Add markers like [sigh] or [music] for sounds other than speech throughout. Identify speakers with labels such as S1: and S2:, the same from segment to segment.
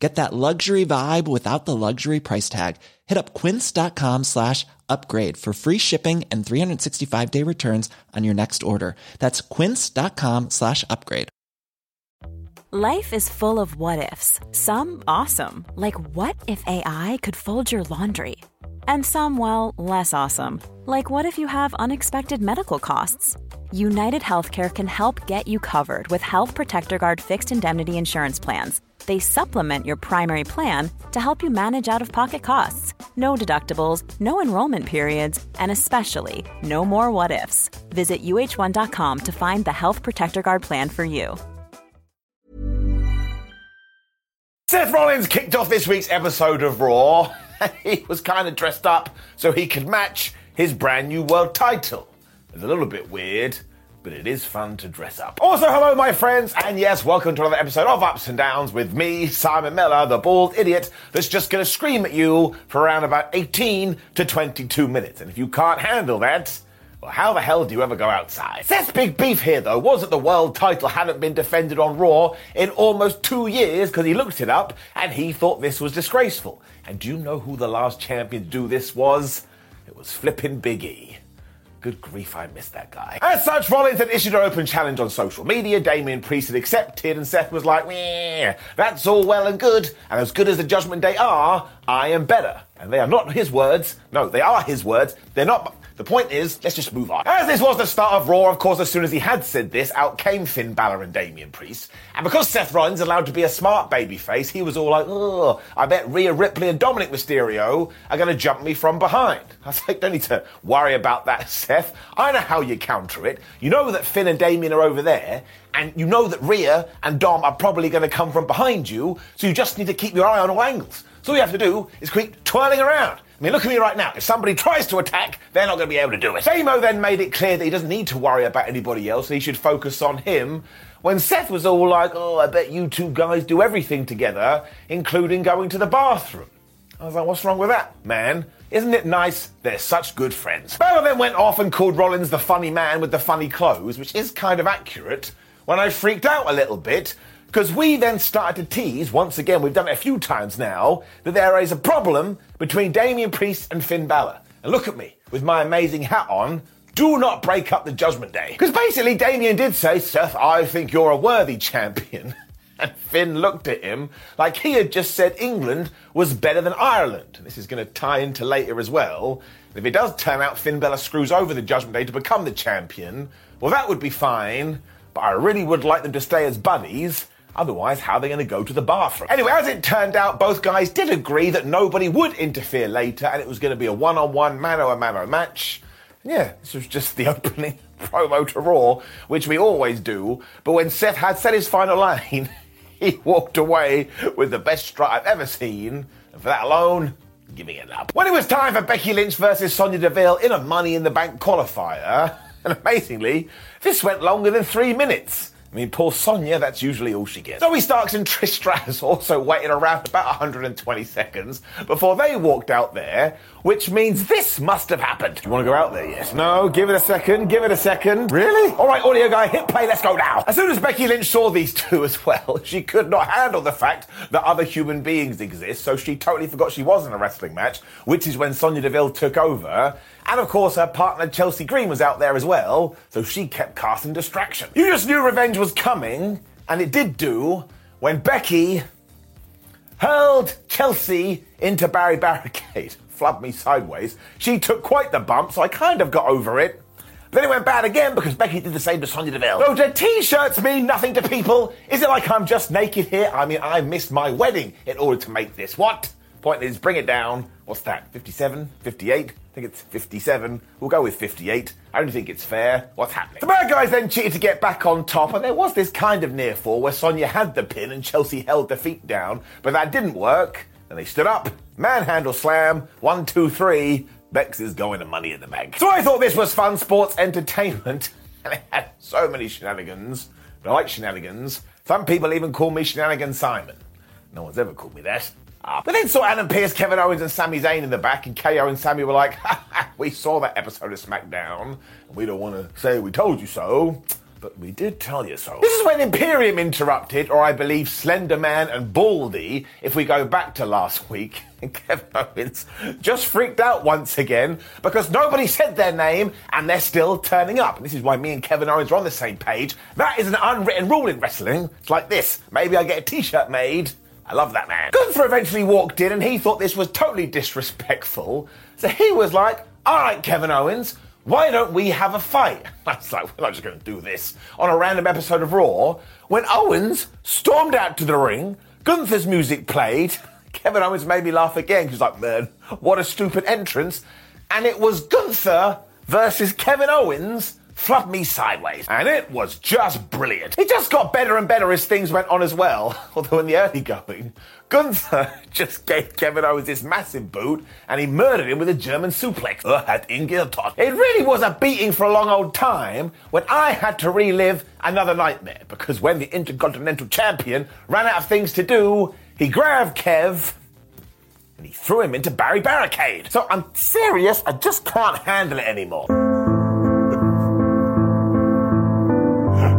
S1: Get that luxury vibe without the luxury price tag. Hit up quince.com slash upgrade for free shipping and 365 day returns on your next order. That's quince.com slash upgrade.
S2: Life is full of what ifs. Some awesome, like what if AI could fold your laundry? And some, well, less awesome, like what if you have unexpected medical costs? United Healthcare can help get you covered with Health Protector Guard fixed indemnity insurance plans they supplement your primary plan to help you manage out of pocket costs. No deductibles, no enrollment periods, and especially no more what ifs. Visit uh1.com to find the Health Protector Guard plan for you.
S3: Seth Rollins kicked off this week's episode of Raw. [laughs] he was kind of dressed up so he could match his brand new world title. It's a little bit weird but it is fun to dress up. Also, hello, my friends, and yes, welcome to another episode of Ups and Downs with me, Simon Miller, the bald idiot that's just gonna scream at you for around about 18 to 22 minutes. And if you can't handle that, well, how the hell do you ever go outside? Seth's big beef here, though, was that the world title hadn't been defended on Raw in almost two years because he looked it up and he thought this was disgraceful. And do you know who the last champion to do this was? It was flipping Big E. Good grief, I missed that guy. As such, Rollins had issued an open challenge on social media. Damian Priest had accepted, and Seth was like, that's all well and good, and as good as the Judgment Day are, I am better. And they are not his words. No, they are his words. They're not. The point is, let's just move on. As this was the start of Raw, of course, as soon as he had said this, out came Finn Balor and Damian Priest. And because Seth Rollins allowed to be a smart babyface, he was all like, oh, I bet Rhea Ripley and Dominik Mysterio are going to jump me from behind. [laughs] I was like, don't need to worry about that, [laughs] Seth. I know how you counter it. You know that Finn and Damian are over there, and you know that Rhea and Dom are probably going to come from behind you, so you just need to keep your eye on all angles. So all you have to do is keep twirling around. I mean, look at me right now. If somebody tries to attack, they're not going to be able to do it. Damo then made it clear that he doesn't need to worry about anybody else, he should focus on him. When Seth was all like, oh, I bet you two guys do everything together, including going to the bathroom. I was like, what's wrong with that, man? Isn't it nice? They're such good friends. Balor then went off and called Rollins the funny man with the funny clothes, which is kind of accurate, when I freaked out a little bit because we then started to tease, once again, we've done it a few times now, that there is a problem between Damian Priest and Finn Balor. And look at me, with my amazing hat on, do not break up the Judgment Day. Because basically, Damian did say, Seth, I think you're a worthy champion. [laughs] And Finn looked at him like he had just said England was better than Ireland. This is going to tie into later as well. If it does turn out Finn Balor screws over the Judgment Day to become the champion, well, that would be fine. But I really would like them to stay as buddies Otherwise, how are they going to go to the bathroom? Anyway, as it turned out, both guys did agree that nobody would interfere later and it was going to be a one on one, mano a mano match. Yeah, this was just the [laughs] opening promo to Raw, which we always do. But when Seth had said his final line, [laughs] he walked away with the best strut I've ever seen. And for that alone, giving it up. When it was time for Becky Lynch versus Sonya Deville in a Money in the Bank qualifier, [laughs] and amazingly, this went longer than three minutes. I mean, poor Sonya, that's usually all she gets. Zoey Starks and Trish Stratus [laughs] also waited around about 120 seconds before they walked out there, which means this must have happened. You want to go out there yet? No, give it a second, give it a second. Really? All right, audio guy, hit play, let's go now. As soon as Becky Lynch saw these two as well, [laughs] she could not handle the fact that other human beings exist, so she totally forgot she was in a wrestling match, which is when Sonya Deville took over. And of course, her partner Chelsea Green was out there as well, so she kept casting distraction. You just knew revenge was coming, and it did do when Becky hurled Chelsea into Barry Barricade. [laughs] Flubbed me sideways. She took quite the bump, so I kind of got over it. Then it went bad again because Becky did the same to Sonya Deville. So do t-shirts mean nothing to people? Is it like I'm just naked here? I mean, I missed my wedding in order to make this. What? Point is, bring it down. What's that? 57? 58? I think it's 57. We'll go with 58. I don't think it's fair. What's happening? The bad guys then cheated to get back on top, and there was this kind of near fall where Sonya had the pin and Chelsea held their feet down, but that didn't work. And they stood up. Manhandle slam. One, two, three. Bex is going to money in the bank. So I thought this was fun sports entertainment. [laughs] And it had so many shenanigans. But I like shenanigans. Some people even call me Shenanigan Simon. No one's ever called me that. Ah, But then saw Adam Pearce, Kevin Owens, and Sami Zayn in the back, and KO and Sami were like, ha, ha, we saw that episode of SmackDown, and we don't want to say we told you so, but we did tell you so. This is when Imperium interrupted, or I believe Slender Man and Baldy, if we go back to last week, [laughs] and Kevin Owens just freaked out once again because nobody said their name and they're still turning up. This is why me and Kevin Owens are on the same page. That is an unwritten rule in wrestling. It's like this. Maybe I get a t-shirt made. I love that man. Gunther eventually walked in and he thought this was totally disrespectful. So he was like, all right, Kevin Owens, why don't we have a fight? [laughs] I was like, we're not just going to do this on a random episode of Raw. When Owens stormed out to the ring, Gunther's music played. [laughs] Kevin Owens made me laugh again. He was like, man, what a stupid entrance. And it was Gunther versus Kevin Owens flubbed me sideways. And it was just brilliant. It just got better and better as things went on as well. [laughs] Although in the early going, Gunther [laughs] just gave Kevin Owens this massive boot and he murdered him with a German suplex. [laughs] Uh, at Ingilton. It really was a beating for a long old time when I had to relive another nightmare because when the Intercontinental Champion ran out of things to do, he grabbed Kev and he threw him into Barry Barricade. So I'm serious, I just can't handle it anymore.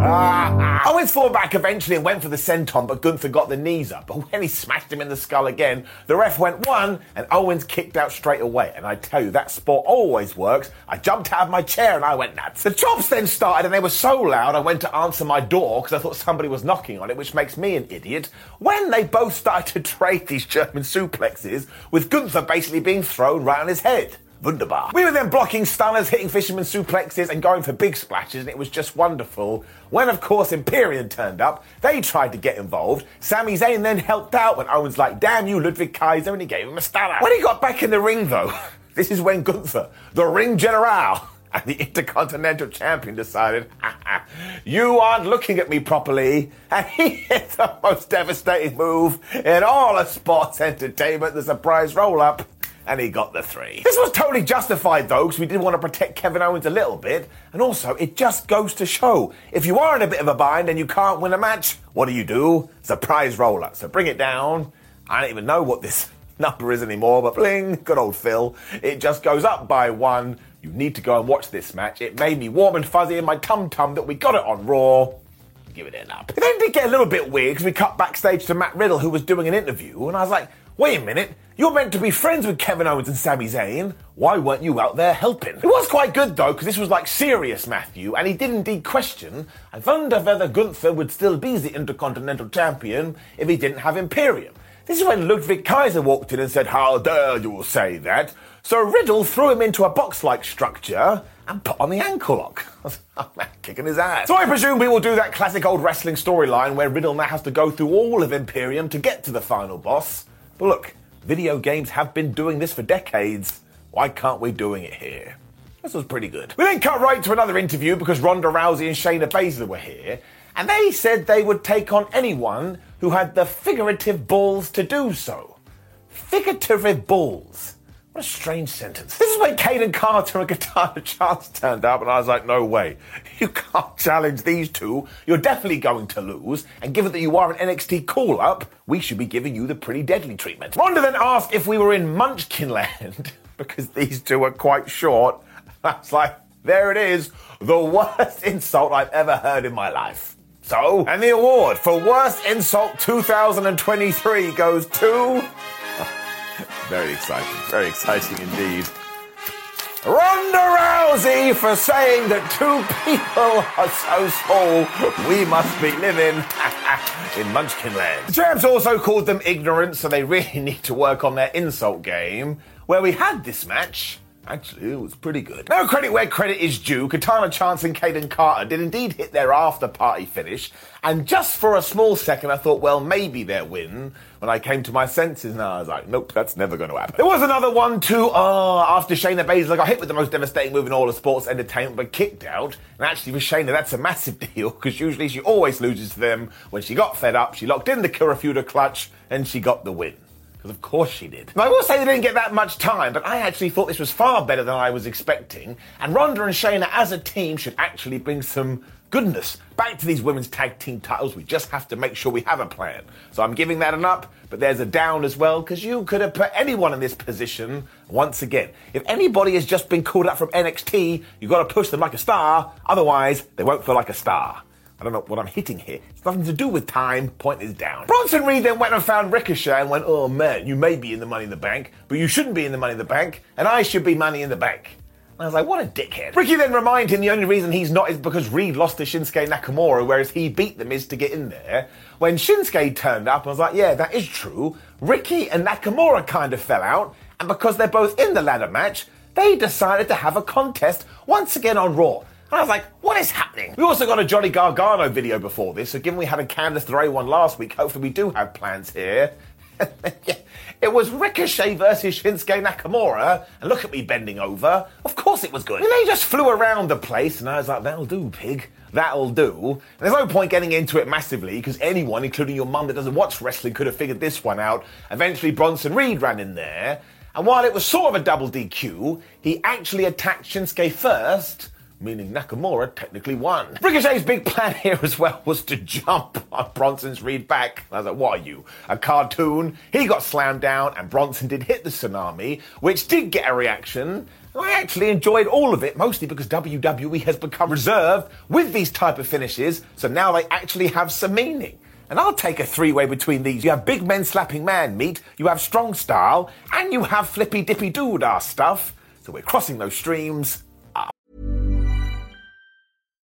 S3: [laughs] Ah, Owens fought back eventually and went for the senton, but Gunther got the knees up. But when he smashed him in the skull again, the ref went one, and Owens kicked out straight away. And I tell you, that sport always works. I jumped out of my chair and I went nuts. The chops then started, and they were so loud, I went to answer my door because I thought somebody was knocking on it, which makes me an idiot. When they both started to trade these German suplexes, with Gunther basically being thrown right on his head. Wunderbar. We were then blocking stunners, hitting fisherman suplexes, and going for big splashes, and it was just wonderful. When, of course, Imperium turned up, they tried to get involved. Sami Zayn then helped out when Owen's like, damn you, Ludwig Kaiser, and he gave him a stunner. When he got back in the ring, though, [laughs] this is when Gunther, the ring general, [laughs] and the Intercontinental Champion decided, "Ha, [laughs] ha, you aren't looking at me properly. And he hit the most devastating move in all of sports entertainment, the surprise roll up. And he got the three. This was totally justified though, because we did want to protect Kevin Owens a little bit. And also, it just goes to show if you are in a bit of a bind and you can't win a match, what do you do? Surprise roll up. So bring it down. I don't even know what this [laughs] number is anymore, but bling, good old Phil. It just goes up by one. You need to go and watch this match. It made me warm and fuzzy in my tum tum that we got it on Raw. Give it an up. It then did get a little bit weird because we cut backstage to Matt Riddle, who was doing an interview, and I was like, wait a minute, you're meant to be friends with Kevin Owens and Sami Zayn. Why weren't you out there helping? It was quite good though, because this was like serious Matthew, and he did indeed question, I wonder whether Gunther would still be the Intercontinental Champion if he didn't have Imperium. This is when Ludwig Kaiser walked in and said, How dare you say that? So Riddle threw him into a box like structure and put on the ankle lock. [laughs] oh, kicking his ass. So I presume we will do that classic old wrestling storyline where Riddle now has to go through all of Imperium to get to the final boss. But look, video games have been doing this for decades. Why can't we doing it here? This was pretty good. We then cut right to another interview because Ronda Rousey and Shayna Baszler were here, and they said they would take on anyone who had the figurative balls to do so. Figurative balls. What a strange sentence. This is when Kayden Carter and Katana [laughs] Chance turned up, and I was like, no way. [laughs] You can't challenge these two. You're definitely going to lose. And given that you are an NXT call up, we should be giving you the pretty deadly treatment. Ronda then asked if we were in Munchkinland, [laughs] because these two are quite short. I was like, there it is. The worst insult I've ever heard in my life. So, and the award for Worst Insult 2023 goes to. Very exciting. Very exciting indeed. Ronda Rousey for saying that two people are so small we must be living [laughs] in Munchkinland. The champs also called them ignorant, so they really [laughs] need to work on their insult game. Where we had this match, actually, it was pretty good. No credit where credit is due. Katana Chance and Kayden Carter did indeed hit their after party finish, and just for a small second, I thought, well, maybe they'll win. When I came to my senses, and I was like, nope, that's never going to happen. There was another one too. Uh, after Shayna Baszler got hit with the most devastating move in all of sports entertainment, but kicked out. And actually, with Shayna, that's a massive [laughs] deal because usually she always loses to them. When she got fed up, she locked in the Kirifuda clutch, and she got the win. Because of course she did. Now, I will say they didn't get that much time, but I actually thought this was far better than I was expecting. And Ronda and Shayna as a team should actually bring some goodness back to these women's tag team titles. We just have to make sure we have a plan. So I'm giving that an up, but there's a down as well, because you could have put anyone in this position once again. If anybody has just been called up from NXT, you've got to push them like a star, otherwise, they won't feel like a star. I don't know what I'm hitting here. It's nothing to do with time. Point is down. Bronson Reed then went and found Ricochet and went, Oh man, you may be in the Money in the Bank, but you shouldn't be in the Money in the Bank, and I should be Money in the Bank. And I was like, what a dickhead. Ricky then reminded him the only reason he's not is because Reed lost to Shinsuke Nakamura, whereas he beat the Miz to get in there. When Shinsuke turned up, I was like, yeah, that is true. Ricky and Nakamura kind of fell out, and because they're both in the ladder match, they decided to have a contest once again on Raw. And I was like, what is happening? We also got a Johnny Gargano video before this, so given we had a Candice LeRae one last week, hopefully we do have plans here. [laughs] it was Ricochet versus Shinsuke Nakamura, and look at me bending over. Of course it was good. They just flew around the place, and I was like, that'll do, pig. That'll do. And there's no point getting into it massively, because anyone, including your mum that doesn't watch wrestling, could have figured this one out. Eventually, Bronson Reed ran in there, and while it was sort of a double DQ, he actually attacked Shinsuke first meaning Nakamura technically won. Ricochet's big plan here as well was to jump on Bronson's Reed back. I was like, what are you, a cartoon? He got slammed down and Bronson did hit the tsunami, which did get a reaction. I actually enjoyed all of it, mostly because WWE has become reserved with these type of finishes, so now they actually have some meaning. And I'll take a three way between these. You have big men slapping man meat, you have strong style, and you have flippy dippy doodah stuff. So we're crossing those streams.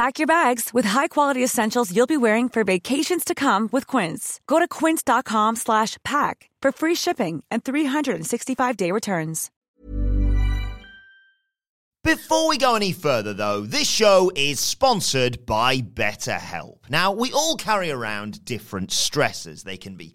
S2: Pack your bags with high-quality essentials you'll be wearing for vacations to come with Quince. Go to quince.com slash pack for free shipping and 365-day returns.
S4: Before we go any further, though, this show is sponsored by BetterHelp. Now, we all carry around different stressors. They can be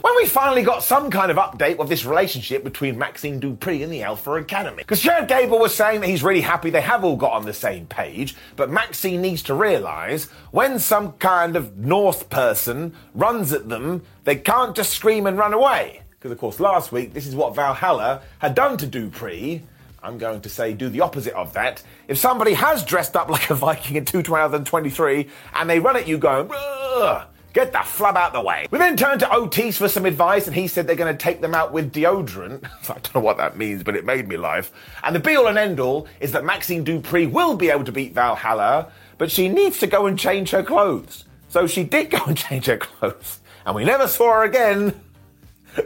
S3: When we finally got some kind of update of this relationship between Maxine Dupree and the Alpha Academy. Because Chad Gable was saying that he's really happy they have all got on the same page, but Maxine needs to realise when some kind of North person runs at them, they can't just scream and run away. Because, of course, last week, this is what Valhalla had done to Dupree. I'm going to say do the opposite of that. If somebody has dressed up [laughs] like a Viking in 2023 and they run at you going, Ugh, Get the flub out the way. We then turned to Otis for some advice, and he said they're going to take them out with deodorant. [laughs] I don't know what that means, but it made me laugh. And the be all and end all is that Maxine Dupree will be able to beat Valhalla, but she needs to go and change her clothes. So she did [laughs] go and change her clothes, and we never saw her again. [laughs]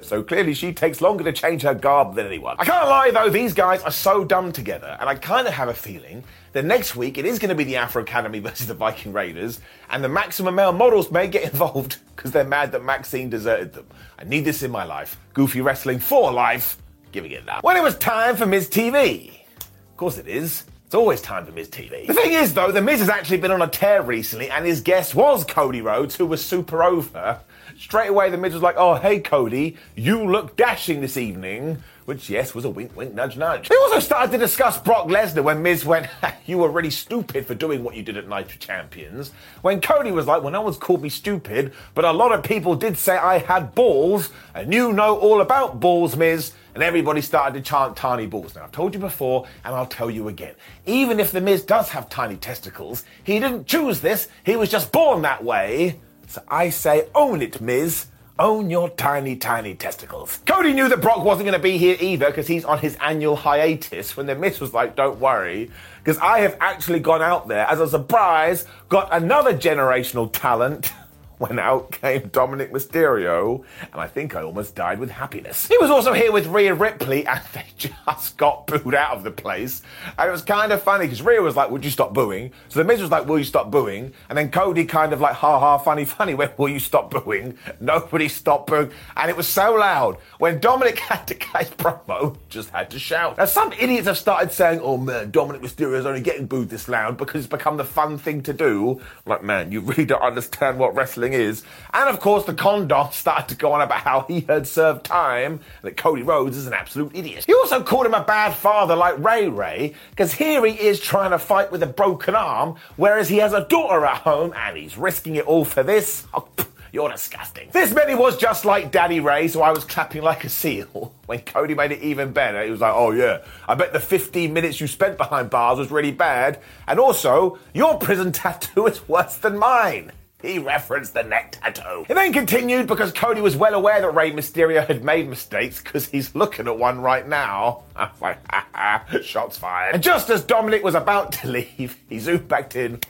S3: So clearly she takes longer to change her garb than anyone. I can't lie though, these guys are so dumb together, and I kind of have a feeling that next week it is going to be the Afro Academy [laughs] versus the Viking Raiders, and the Maximum Male models may get [laughs] involved because they're mad that Maxine deserted them. I need this in my life. Goofy Wrestling for life. Giving it that. When it was time for Miz TV. Of course it is. It's always time for Miz TV. The thing is, though, The Miz has actually been on a tear recently, and his guest was Cody Rhodes, who was super over. Straight away, The Miz was like, oh, hey, Cody, you look dashing this evening. Which, yes, was a wink, wink, nudge, nudge. They also started to discuss Brock Lesnar when Miz went, you were really stupid for doing what you did at of Champions. When Cody was like, well, no one's called me stupid, but a lot of people did say I had balls, and you know all about balls, Miz and everybody started to chant tiny balls. Now, I've told you before, and I'll tell you again. Even if The Miz does have tiny testicles, he didn't choose this, he was just born that way. So I say, own it, Miz. Own your tiny, tiny testicles. Cody knew that Brock wasn't going to be here either because he's on his annual hiatus when the Miz was like, don't worry, because I have actually gone out there as a surprise, got another generational talent. [laughs] [laughs] when out came Dominik Mysterio, and I think I almost died with happiness. He was also here with Rhea Ripley, and [laughs] they just got booed out of the place. And it was kind of funny because Rhea was like, Would you stop booing? So the Miz was like, Will you stop booing? And then Cody kind of like, Ha ha, funny, funny, went, Will you stop booing? [laughs] Nobody stopped booing. And it was so loud. When Dominik had to catch promo, just had to shout. Now, some idiots have started saying, Oh man, Dominik Mysterio is only getting booed this loud because it's become the fun thing to do. like, man, you really don't understand what wrestling wrestling is. And of course, the condom started to go on about how he had served time and that Cody Rhodes is an absolute idiot. He also called him a bad father like Ray Ray, because here he is trying to fight with a broken arm, whereas he has a daughter at home and he's risking it all for this. Oh, you're disgusting. This many was just like Daddy Rey, so I was clapping like a seal. [laughs] When Cody made it even better, he was like, oh yeah, I bet the 15 minutes you spent behind bars was really bad. And also, your prison [laughs] tattoo is worse than mine. He referenced the neck tattoo. It then continued because Cody was well aware that Rey Mysterio had made mistakes because he's looking at one right now. [laughs] Shots fired. And just as Dominik was about to leave, he zoomed back in.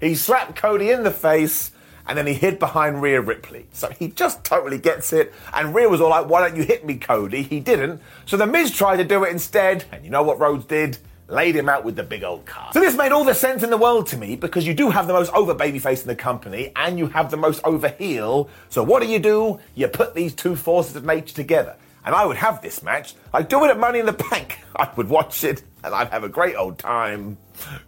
S3: He slapped Cody in the face and then he hid behind Rhea Ripley. So he just totally gets it. And Rhea was all like, why don't you hit me, Cody? He didn't. So The Miz tried to do it instead. And you know what Rhodes did? Laid him out with the big old car. So this made all the sense in the world to me because you do have the most over babyface in the company and you have the most over heel. So what do you do? You put these two forces of nature together. And I would have this match. I'd do it at Money in the Bank. [laughs] I would watch it and I'd have a great old time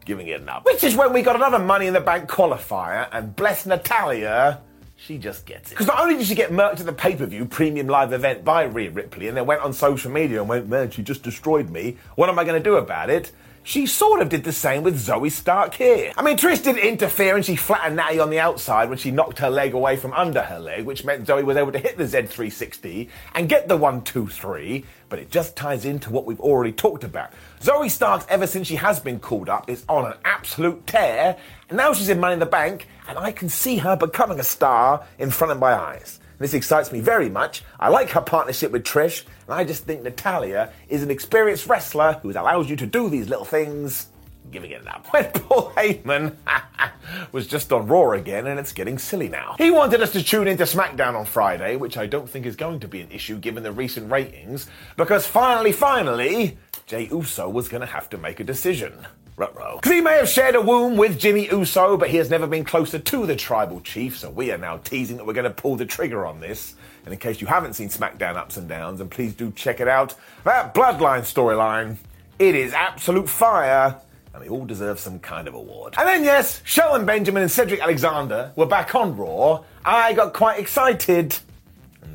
S3: giving it up. Which is when we got another Money in the Bank qualifier and bless Natalya she just gets it. Because not only did she get murked at the pay per view premium live event by Rhea Ripley and then went on social media and went, man, she just destroyed me. What am I going to do about it? She sort of did the same with Zoey Stark here. I mean, Trish did interfere and she flattened Natty on the outside when she knocked her leg away from under her leg, which meant Zoey was able to hit the Z360 and get the 1 2 3, but it just ties into what we've already talked about. Zoey Starks, ever since she has been called up, is on an absolute tear, and now she's in Money in the Bank, and I can see her becoming a star in front of my eyes. This excites me very much. I like her partnership with Trish, and I just think Natalya is an experienced wrestler who allows you to do these little things. Giving it up. [laughs] When Paul Heyman [laughs] was just on Raw again, and it's getting silly now. He wanted us to tune into SmackDown on Friday, which I don't think is going to be an issue given the recent ratings, because finally, finally, Jey Uso was going to have to make a decision. Because he may have shared a womb with Jimmy Uso, but he has never been closer to the tribal chief, so we are now teasing that we're going to pull the trigger on this. And in case you haven't seen SmackDown Ups and Downs, and please do check it out, that Bloodline storyline, it is absolute fire, and they all deserve some kind of award. And then, yes, Shelton Benjamin and Cedric Alexander were back on Raw. I got quite excited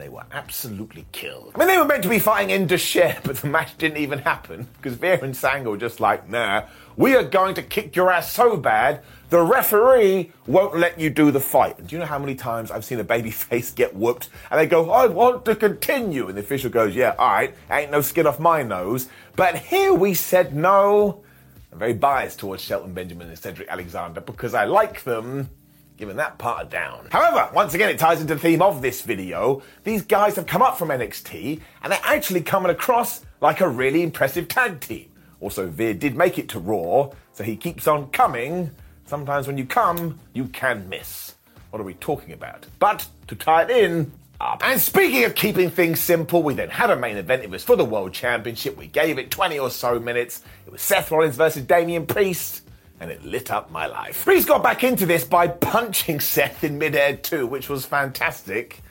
S3: they were absolutely killed. I mean, they were meant to be fighting Indus Sher, but the match didn't even happen because Veer and Sangha were just like, nah, we are going to kick your ass so bad, the referee won't let you do the fight. And do you know how many times I've seen a baby [laughs] face get whooped and they go, I want to continue? And the official goes, yeah, all right, ain't no skin off my nose. But here we said no. I'm very biased towards Shelton Benjamin and Cedric Alexander because I like them giving that part down. However, once again, it ties into the theme of this video. These guys have come up from NXT and they're actually coming across like a really impressive tag team. Also, Veer did make it to Raw, so he keeps on coming. Sometimes when you come, you can miss. What are we talking about? But to tie it in, up. And speaking of keeping things simple, we then had a main event. It was for the World Championship. We gave it 20 or so minutes. It was Seth Rollins versus Damian Priest. And it lit up my life. Priest got back into this by punching [laughs] Seth in midair too, which was fantastic.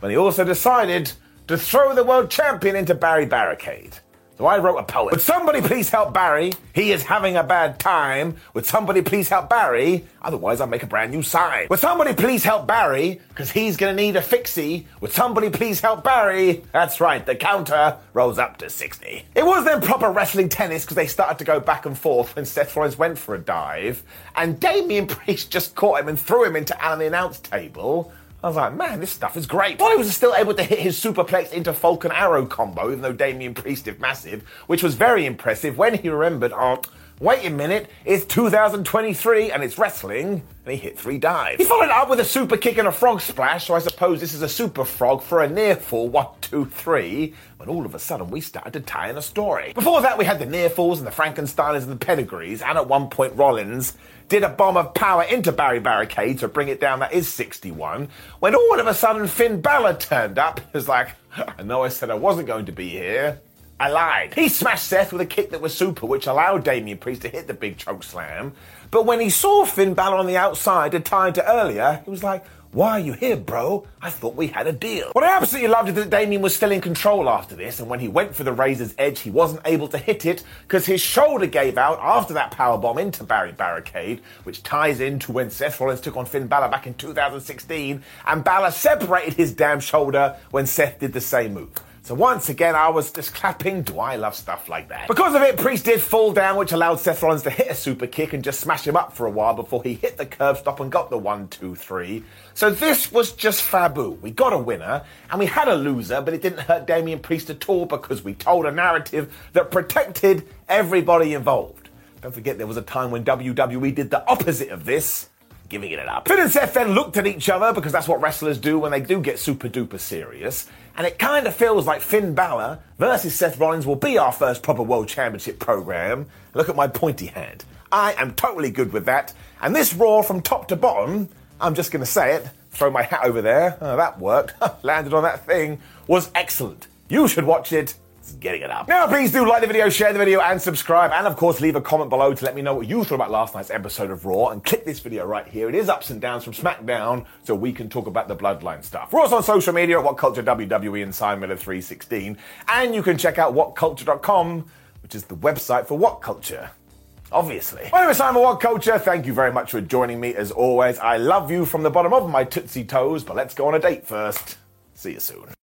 S3: But he also decided to throw the world champion into Barry Barricade. So I wrote a poem. Would somebody please help Barry? He is having a bad time. Would somebody please help Barry? Otherwise, I'll make a brand new sign. Would somebody please help Barry? Because he's going to need a fixie. Would somebody please help Barry? That's right, the counter rose up to 60. It was then proper wrestling tennis because they started to go back and forth when Seth Rollins went for a dive. And Damian Priest just caught him and threw him into Alan the announce table. I was like, man, this stuff is great. He was still able to hit his superplex into Falcon Arrow combo, even though Damian Priest is massive, which was very impressive when he remembered, oh, wait a minute, it's 2023 and it's wrestling, and he hit three dives. He followed up with a super kick and a frog splash, so I suppose this is a super frog for a near fall, one, two, three, when all of a sudden we started to tie in a story. Before that, we had the near falls and the Frankensteiners and the pedigrees, and at one point, Rollins did a bomb of power into Barry Barricade to bring it down. That is 61. When all of a sudden Finn Balor turned up, [laughs] it was like, I know I said I wasn't going to be here. I lied. He smashed Seth with a kick that was super, which allowed Damian Priest to hit the big choke slam. But when he saw Finn Balor on the outside, a time to earlier, he was like, why are you here, bro? I thought we had a deal. What I absolutely loved is that Damian was still in control after this, and when he went for the Razor's Edge, he wasn't able to hit it because his shoulder gave out after that power bomb into Barry Barricade, which ties into when Seth Rollins took on Finn Balor back in 2016, and Balor separated his damn shoulder when Seth did the same move. So once again, I was just clapping. Do I love stuff like that? Because of it, Priest did fall down, which allowed Seth Rollins to hit a super kick and just smash him up for a while before he hit the Curb Stomp and got the one, two, three. So this was just fabu. We got a winner and we had a loser, but it didn't hurt Damian Priest at all because we told a narrative that protected everybody involved. Don't forget there was a time when WWE did the opposite of this giving it up. Finn and Seth then looked at each other because that's what wrestlers do when they do get super duper serious. And it kind of feels like Finn Balor versus Seth Rollins will be our first proper World Championship program. Look at my pointy hand. I am totally good with that. And this Raw from top to bottom, I'm just going to say it, throw my hat over there. Oh, that worked. [laughs] Landed on that thing. Was excellent. You should watch it getting it up. Now, please do like the video, share the video, and subscribe. And of course, leave a comment below to let me know what you thought about last night's episode of Raw. And click this video right here. It is ups and downs from SmackDown, so we can talk about the Bloodline stuff. We're also on social media at What Culture WWE and Simon Miller 316. And you can check out WhatCulture.com, which is the website for What Culture. Obviously. My name is Simon What Culture. Thank you very much for joining me as always. I love you from the bottom of my Tootsie Toes, but let's go on a date first. See you soon.